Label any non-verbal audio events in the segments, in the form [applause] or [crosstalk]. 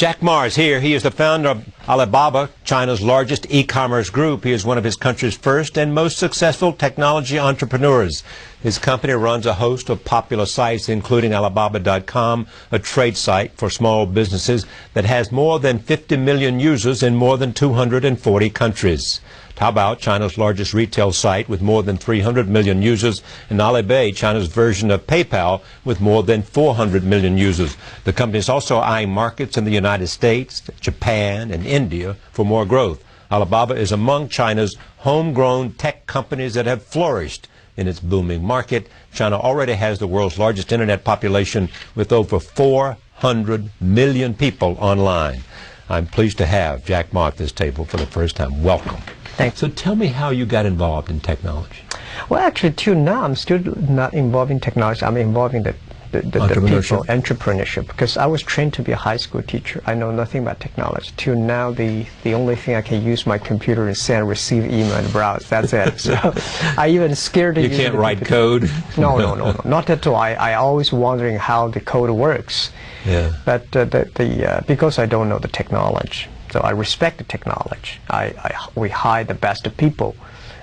Jack Ma is here. He is the founder of Alibaba, China's largest e-commerce group. He is one of his country's first and most successful technology entrepreneurs. His company runs a host of popular sites, including Alibaba.com, a trade site for small businesses that has more than 50 million users in more than 240 countries. Taobao, China's largest retail site with more than 300 million users, and Alipay, China's version of PayPal with more than 400 million users. The company is also eyeing markets in the United States, Japan, and India for more growth. Alibaba is among China's homegrown tech companies that have flourished in its booming market. China already has the world's largest internet population with over 400 million people online. I'm pleased to have Jack Ma at this table for the first time. Welcome. Thanks. So tell me how you got involved in technology. Well, actually, till now, I'm still not involved in technology. I'm involved in the the, the, the people entrepreneurship because I was trained to be a high school teacher. I know nothing about technology. Till now, the the only thing I can use my computer is send, receive email, and browse. That's it. So [laughs] I even scared to you can't write code. No, no, no, [laughs] no, not at all. I I always wondering how the code works. Yeah. But uh, the the uh, because I don't know the technology. So I respect the technology. I, I, we hire the best of people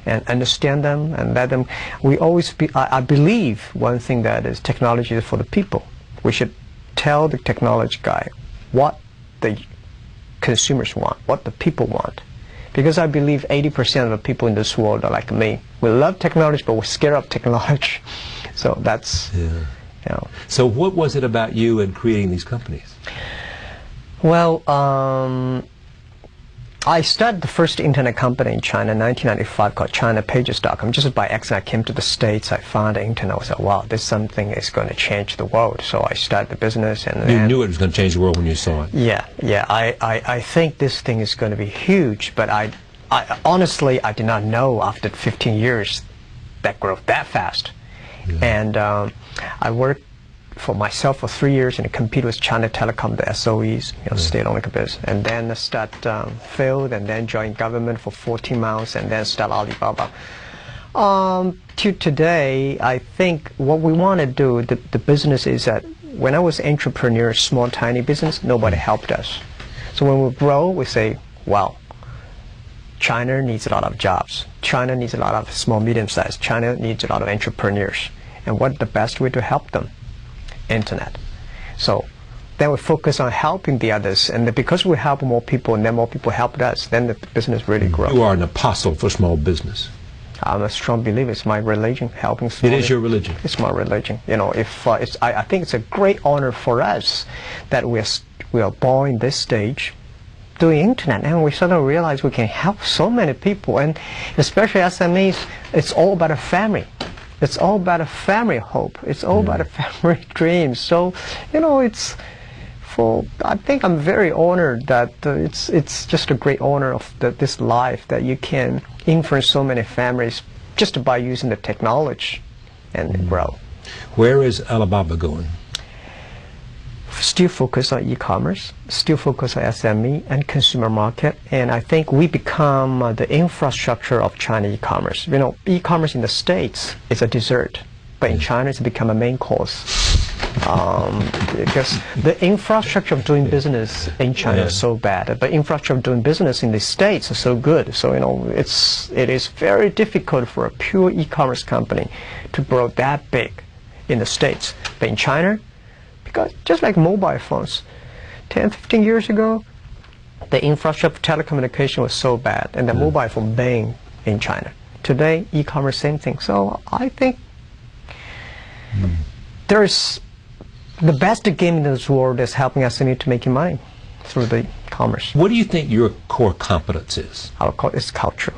and understand them and let them. We always be, I, I believe one thing that is technology is for the people. We should tell the technology guy what the consumers want, what the people want. Because I believe 80% of the people in this world are like me. We love technology, but we're scared of technology. [laughs] So that's, yeah. you know. So what was it about you in creating these companies? Well, um, I started the first internet company in China in 1995 called ChinaPages.com. Just by accident, I came to the States. I found the internet. I said, wow, this something is going to change the world. So I started the business. and You knew it was going to change the world when you saw it. Yeah, yeah. I, I, I think this thing is going to be huge, but I, I honestly, I did not know after 15 years that growth that fast. Yeah. And um, I worked for myself for three years and compete with China Telecom, the SOEs, you know, mm. state-owned business, and then start um, failed, and then join government for 14 months, and then start Alibaba. Um, to today, I think what we want to do, the, the business is that when I was entrepreneur, small, tiny business, nobody helped us. So when we grow, we say, wow, China needs a lot of jobs. China needs a lot of small, medium size. China needs a lot of entrepreneurs. And what the best way to help them? Internet. So then we focus on helping the others, and because we help more people, and then more people help us, then the business really grows. You are an apostle for small business. I'm a strong believer. It's my religion, helping small. It is your religion. It's my religion. You know, if uh, it's, I, I think it's a great honor for us that we are we are born in this stage, doing internet, and we suddenly realize we can help so many people, and especially SMEs. It's all about a family. It's all about a family hope. It's all about a family [laughs] dream. So, you know, it's for. I think I'm very honored that uh, it's it's just a great honor of the, this life that you can influence so many families just by using the technology and mm. grow. Where is Alibaba going? Still focus on e-commerce, still focus on SME and consumer market, and I think we become uh, the infrastructure of China e-commerce. You know, e-commerce in the States is a dessert, but in China it's become a main course. Um, because the infrastructure of doing business in China yeah. is so bad, but infrastructure of doing business in the States is so good. So you know, it's it is very difficult for a pure e-commerce company to grow that big in the States. But in China, because just like mobile phones, 10, 15 years ago, the infrastructure of telecommunication was so bad, and the mm. mobile phone banned in China. Today, e-commerce, same thing. So I think mm. there's the best game in this world is helping us to make money through the commerce. What do you think your core competence is? Our core is culture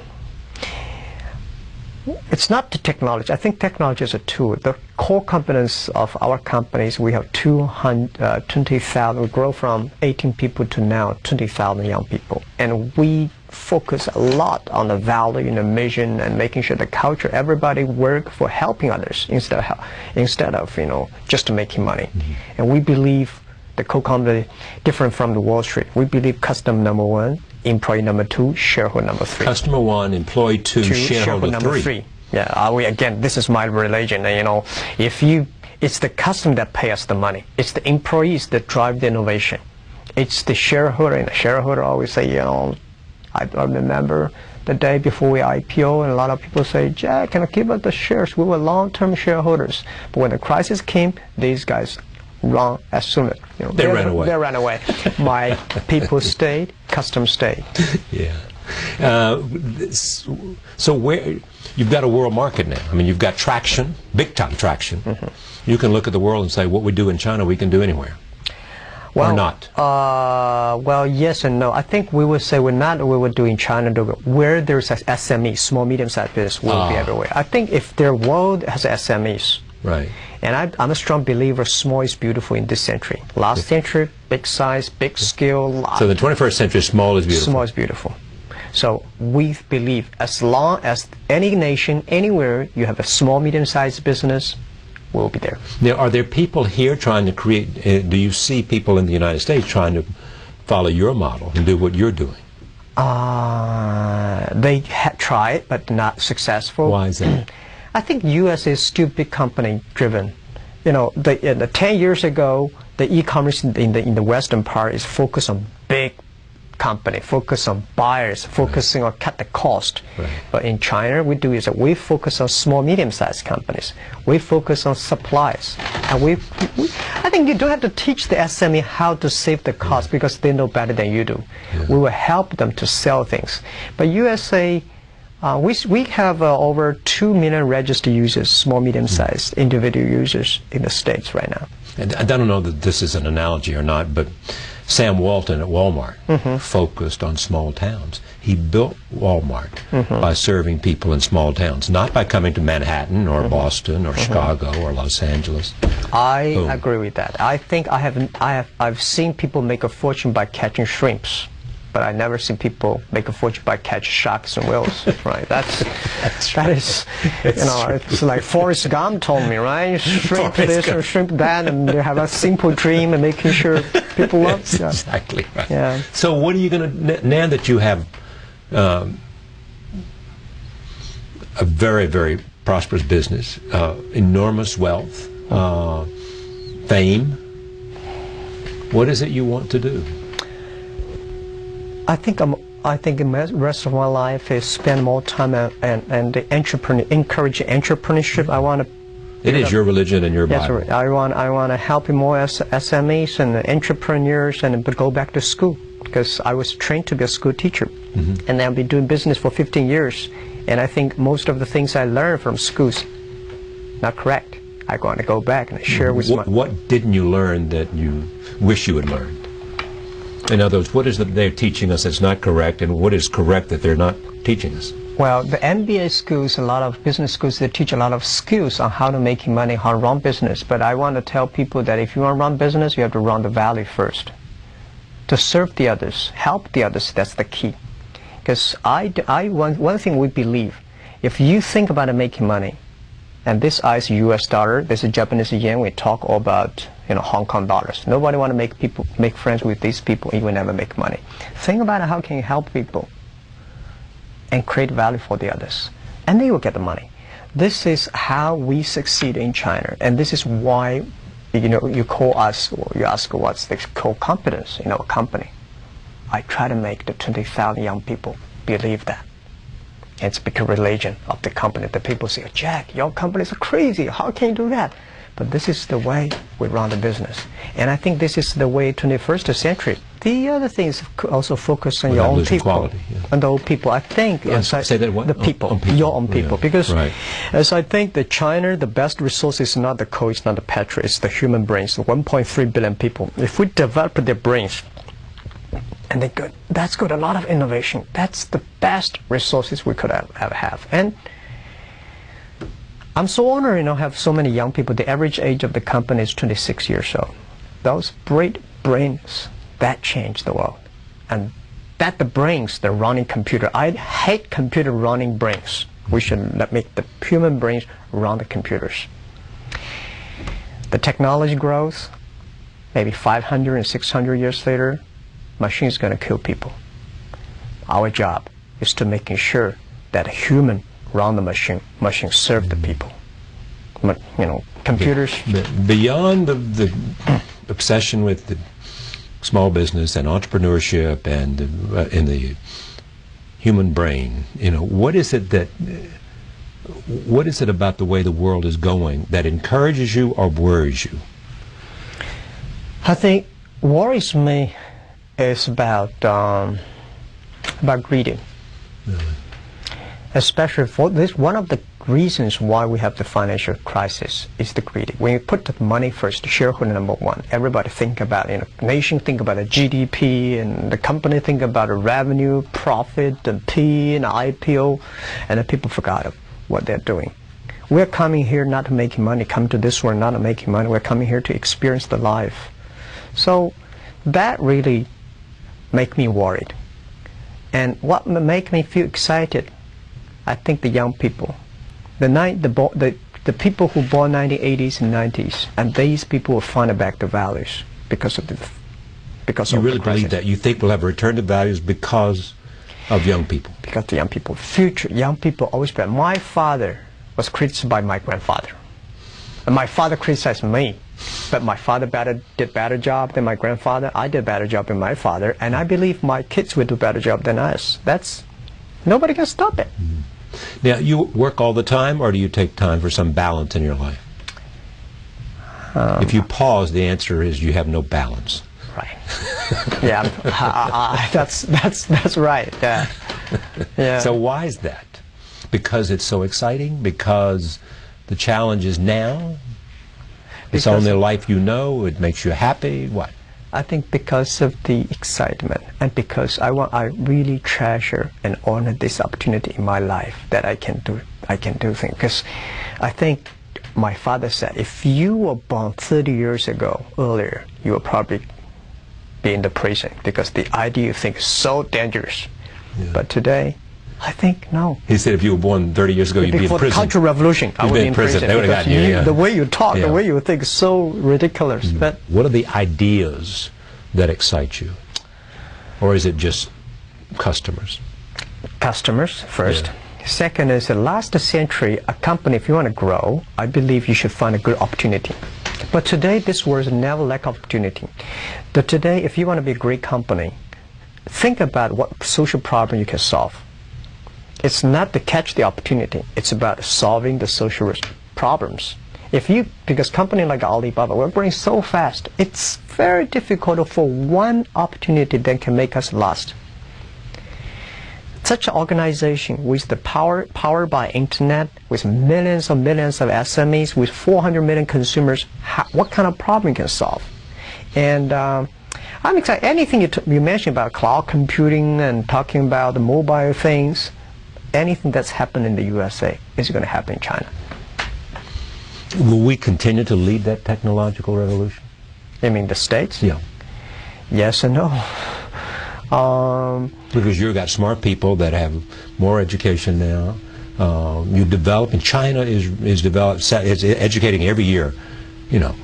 it's not the technology. I think technology is a tool. The core competence of our companies, we have 220,000, uh, we grow from 18 people to now 20,000 young people. And we focus a lot on the value and the mission and making sure the culture, everybody work for helping others instead of, instead of you know, just making money. Mm -hmm. And we believe the co-company different from the Wall Street. We believe customer number one, employee number two, shareholder number three. Customer one, employee two, two shareholder, shareholder number three. three. Yeah, we, again, this is my religion. You know, if you, it's the customer that pays us the money. It's the employees that drive the innovation. It's the shareholder, and the shareholder always say, you know, I, I remember the day before we IPO, and a lot of people say, Jack, can I give up the shares? We were long-term shareholders. But when the crisis came, these guys run as soon as you know, They ran away. They ran away. My [laughs] people stayed, customers stayed. Yeah. Uh, so where you've got a world market now. I mean, you've got traction, big time traction. Mm-hmm. You can look at the world and say, what we do in China, we can do anywhere, or not. Uh, well, yes and no. I think we would say we're not we would do in China. Where there's a SME, small medium-sized business, will be Ah. everywhere. I think if their world has SMEs, right. and I, I'm a strong believer, small is beautiful in this century. Last century, big size, big scale. So the 21st century, small is beautiful. Small is beautiful. So we believe as long as any nation, anywhere, you have a small, medium-sized business, we'll be there. Now, are there people here trying to create? Uh, do you see people in the United States trying to follow your model and do what you're doing? Uh, they ha- it, but not successful. Why is that? [clears throat] I think U.S. is still big company driven. You know, the, uh, the 10 years ago, the e-commerce in the, in the western part is focused on big company, focus on buyers, focusing on cut the cost. Right. But in China, we do is that we focus on small, medium-sized companies. We focus on supplies, and we, we I think you don't have to teach the SME how to save the cost because they know better than you do. We will help them to sell things. But USA. Uh, we, we have uh, over 2 million registered users, small, medium-sized individual users in the States right now. And I don't know that this is an analogy or not, but Sam Walton at Walmart Mm-hmm. focused on small towns. He built Walmart Mm-hmm. by serving people in small towns, not by coming to Manhattan or Mm-hmm. Boston or Chicago or Los Angeles. I Boom. agree with that. I think I have I have I've seen people make a fortune by catching shrimps, but I never seen people make a fortune by catching sharks and whales. [laughs] right? That's that is you know it's like Forrest Gump told me, right? Shrimp [laughs] Forrest this or Gump. shrimp that, and they have a simple dream and making sure people love. That's Yeah. exactly right. Yeah. So what are you going to now that you have um, a very very prosperous business, uh, enormous wealth, uh, fame? What is it you want to do? I think I'm. I think the rest of my life is spend more time and and, and the entrepreneur encourage entrepreneurship. I want to It is your religion and your Yes, Bible. I want I want to help more SMEs and entrepreneurs and go back to school because I was trained to be a school teacher, Mm-hmm. and I've been doing business for 15 years, and I think most of the things I learned from schools not correct. I want to go back and share with What, my. what didn't you learn that you wish you had learned? In other words, what is that they're teaching us that's not correct, and what is correct that they're not teaching us? Well, the MBA schools, a lot of business schools, they teach a lot of skills on how to make money, how to run business. But I want to tell people that if you want to run business, you have to run the value first. To serve the others, help the others, that's the key. Because I, I one, one thing we believe, if you think about making money, and this is U.S. dollar, this is Japanese yen, we talk all about you know Hong Kong dollars. Nobody want to make people make friends with these people, you will never make money. Think about how can you help people and create value for the others. And they will get the money. This is how we succeed in China. And this is why, you know, you call us, or you ask what's the core competence in our company. I try to make the 20,000 young people believe that. And it's become religion of the company. The people say, Jack, your companies are crazy. How can you do that? But this is the way we run the business. And I think this is the way 21st century. The other thing is also focus on Without your own people. quality, yeah. On the old people. I think as I- say that what? the people, on people. your own people. Yeah, Because right. as I think that China, the best resource is not the coal, it's not the petrol, it's the human brains. 1.3 billion people. If we develop their brains, and they good. That's good. A lot of innovation. That's the best resources we could ever have. And I'm so honored, you know, have so many young people. The average age of the company is 26 years old. Those great brains that change the world, and that the brains, the running computer. I hate computer running brains. We should make the human brains run the computers. The technology grows. Maybe 500 and 600 years later, machine's going to kill people. Our job is to making sure that a human run the machine, machine serve the people. Ma- You know, computers. But beyond the, the [clears throat] obsession with the small business and entrepreneurship and uh, in the human brain. You know, what is it that what is it about the way the world is going that encourages you or worries you? I think worries me is about um, about greedy. Especially for this, one of the reasons why we have the financial crisis is the greedy. When you put the money first, the shareholder number one, everybody think about, you know, nation think about the GDP and the company think about the revenue, profit, the P and the IPO, and the people forgot what they're doing. We're coming here not to make money, come to this world not to make money. We're coming here to experience the life. So that really make me worried. And what make me feel excited, I think the young people, the night the, the the people who born 1980s and 90s, and these people will find back the values because of the because You of really believe that? You think we'll have a return to values because of young people? because the young people, future young people always better. My father was criticized by my grandfather. And my father criticized me, but my father better, did better job than my grandfather. I did better job than my father, and I believe my kids will do better job than us. That's nobody can stop it. Now, you work all the time, or do you take time for some balance in your life? Um, if you pause, the answer is you have no balance. Right. yeah, I- I- that's that's that's right. Yeah. [laughs] Yeah. So why is that? Because it's so exciting? Because the challenge is now? It's only a life you know? It makes you happy? What? I think because of the excitement and because I want, I really treasure and honor this opportunity in my life that I can do, I can do things. Because I think my father said, if you were born 30 years ago earlier, you would probably be in the prison because the idea you think is so dangerous. But today, I think no. He said if you were born 30 years ago, you'd be in prison. Before the. Cultural Revolution, I would be in prison. prison. They would've because gotten you, yeah. The way you talk, Yeah. the way you think is so ridiculous. Mm-hmm. But What are the ideas that excite you? Or is it just customers? customers first. Second is the last century, a company, if you want to grow, I believe you should find a good opportunity. But today, this world never lack opportunity. But today, if you want to be a great company, think about what social problem you can solve. It's not to catch the opportunity. It's about solving the social problems. If you, because company like Alibaba, we're growing so fast, it's very difficult for one opportunity that can make us last such an organization with the power powered by internet, with millions and millions of SMEs, with 400 million consumers, how, what kind of problem can solve? And um, I'm excited. Anything you, you mentioned about cloud computing and talking about the mobile things, anything that's happened in the USA is going to happen in China. Will we continue to lead that technological revolution? I mean, the states? Yeah. Yes and no. Um, Because you've got smart people that have more education now. Um, you develop, and China is is develop, is educating every year, you know,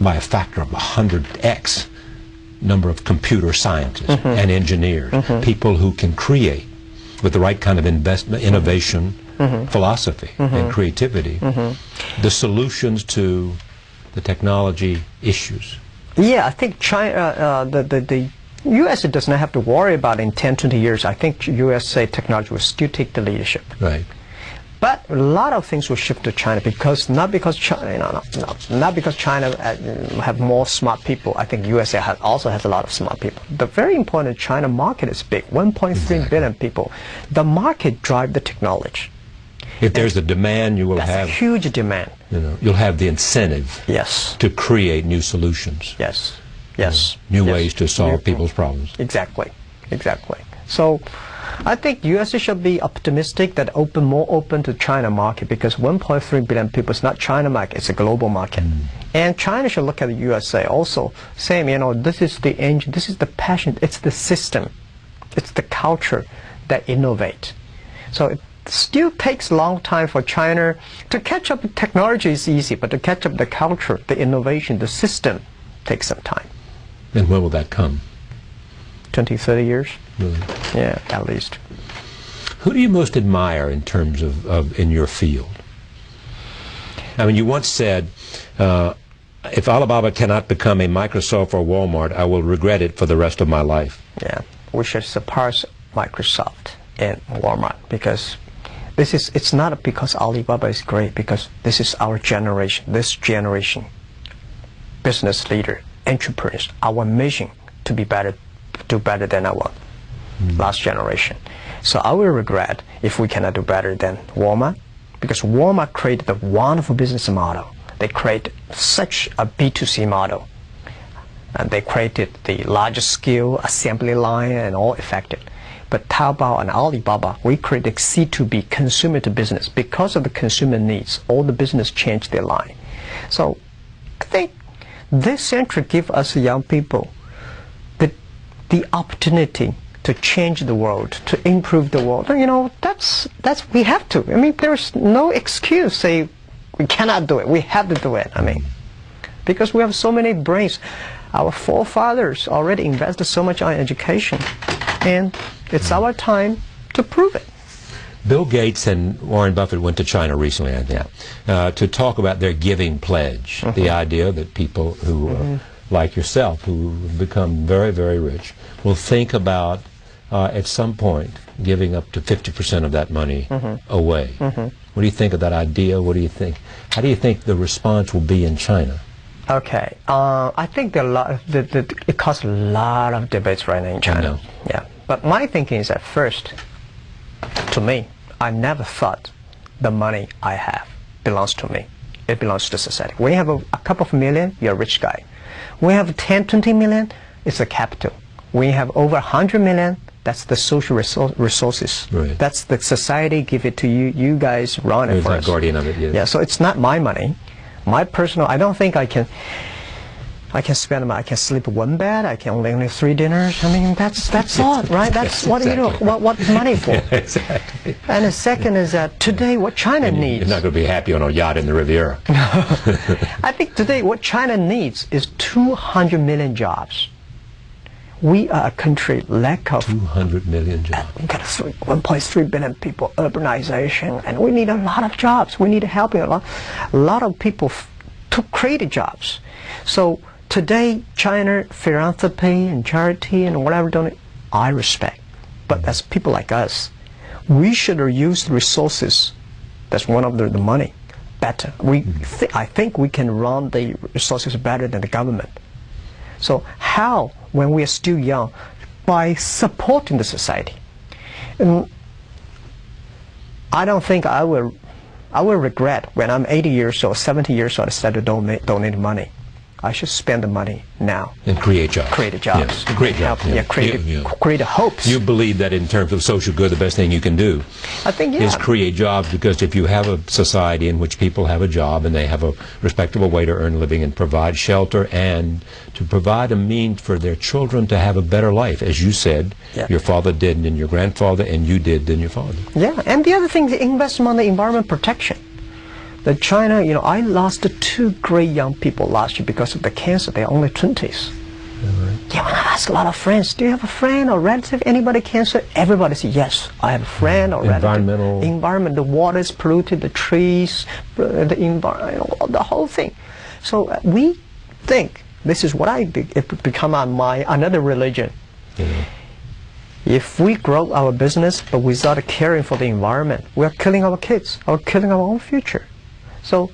by a factor of hundred x number of computer scientists and engineers, people who can create with the right kind of investment, innovation, mm-hmm. philosophy, and mm-hmm. creativity, mm-hmm. the solutions to the technology issues. Yeah, I think China, uh, uh, the, the, the U.S. does not have to worry about in 10, 20 years. I think USA technology will still take the leadership. Right. But a lot of things will shift to China because not because China, you know, no, no, not because China uh, have more smart people. I think USA has, also has a lot of smart people. The very important China market is big, 1.3 billion people. The market drive the technology. If there's a demand, you will have, huge demand. you know, you'll have the incentive Yes, to create new solutions, yes, yes. new yes. ways to solve New- people's problems. Exactly, exactly. So, I think U.S. should be optimistic that open more open to China market because 1.3 billion people is not China market; it's a global market. And China should look at the USA also, same, you know, this is the engine, this is the passion, it's the system, it's the culture that innovate. So it still takes long time for China to catch up. Technology is easy, but to catch up the culture, the innovation, the system takes some time. And when will that come? 20, 30 years. Really? Yeah, at least. Who do you most admire in terms of, of in your field? I mean, you once said, uh, if Alibaba cannot become a Microsoft or Walmart, I will regret it for the rest of my life. Yeah, we should surpass Microsoft and Walmart because this is it's not because Alibaba is great because this is our generation, this generation business leader, entrepreneurs, our mission to be better, do better than our last generation. So I will regret if we cannot do better than Walmart because Walmart created a wonderful business model. They created such a B2C model and they created the largest scale assembly line and all affected. But Taobao and Alibaba, we created C2B, consumer to business. Because of the consumer needs, all the business changed their line. So I think this century give us young people the opportunity to change the world, to improve the world. You know, that's, that's, we have to. I mean, there's no excuse say we cannot do it. We have to do it. I mean, because we have so many brains. Our forefathers already invested so much on education, and it's our time to prove it. Bill Gates and Warren Buffett went to China recently, I think, uh, to talk about their giving pledge. The idea that people who, uh, like yourself, who become very, very rich, will think about uh, at some point giving up to 50% of that money away. What do you think of that idea? What do you think? How do you think the response will be in China? Okay, uh, I think there lot. The, the, it causes a lot of debates right now in China. Yeah, but my thinking is that first, to me, I never thought the money I have belongs to me. It belongs to society. When you have a, a couple of million, you're a rich guy. You have 10, 20 million, it's a capital. We have over 100 million, that's the social resou- resources. Right. That's the society give it to you. You guys run it for the us. guardian of it, yes. Yeah, so it's not my money. My personal, I don't think I can. I can spend I can sleep one bed. I can only only three dinners. I mean, that's that's all, right? That's what do you do? exactly. What what's money [laughs] for? exactly. And the second is that today, what China needs You're not going to be happy on a yacht in the Riviera. [laughs] I think today what China needs is 200 million jobs. We are a country lack of 200 million jobs. Uh, we got a 1.3 billion people, urbanization, and we need a lot of jobs. We need helping a lot, a lot of people f- to create jobs. So today, China philanthropy and charity and whatever done, I respect. But as people like us, we should use the resources. That's one of the, the money better. We, mm-hmm. th- I think we can run the resources better than the government. So how, when we are still young, by supporting the society? And I don't think I will, I will regret when I'm 80 years old, 70 years old, instead of donate, donate money. I should spend the money now. And create jobs. Create jobs. Yes, create jobs. Help- yeah, create, You- you- create hopes. You believe that in terms of social good, the best thing you can do I think, yeah. is create jobs because if you have a society in which people have a job and they have a respectable way to earn a living and provide shelter and to provide a means for their children to have a better life, as you said, Yeah. your father did and your grandfather and you did than your father. Yeah, and the other thing, the investment on the environment protection. The China, you know, I lost two great young people last year because of the cancer. They're only 20s. Yeah, when I ask a lot of friends, do you have a friend or relative, anybody cancer? Everybody says, yes, I have a friend or relative. Environmental- Environment, the water is polluted, the trees, the environment, the whole thing. So uh, we think, this is what I, be, it become my, another religion. If we grow our business but without caring for the environment, we are killing our kids or killing our own future. So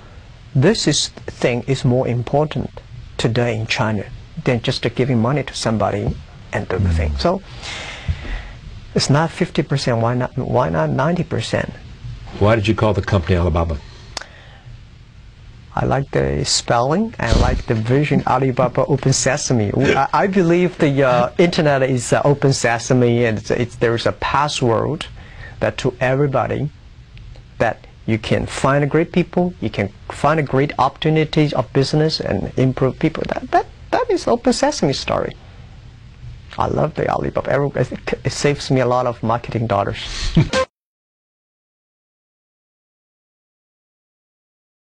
this is thing is more important today in China than just giving money to somebody and do the thing. So it's not 50%, why not why not 90%? Why did you call the company Alibaba? I like the spelling. I like the vision Alibaba Open Sesame. I, I believe the uh, internet is uh, open sesame, and it's, it's, there is a password that to everybody that you can find a great people, you can find a great opportunities of business and improve people. That that that is open sesame story. I love the Alibaba. It saves me a lot of marketing dollars. [laughs]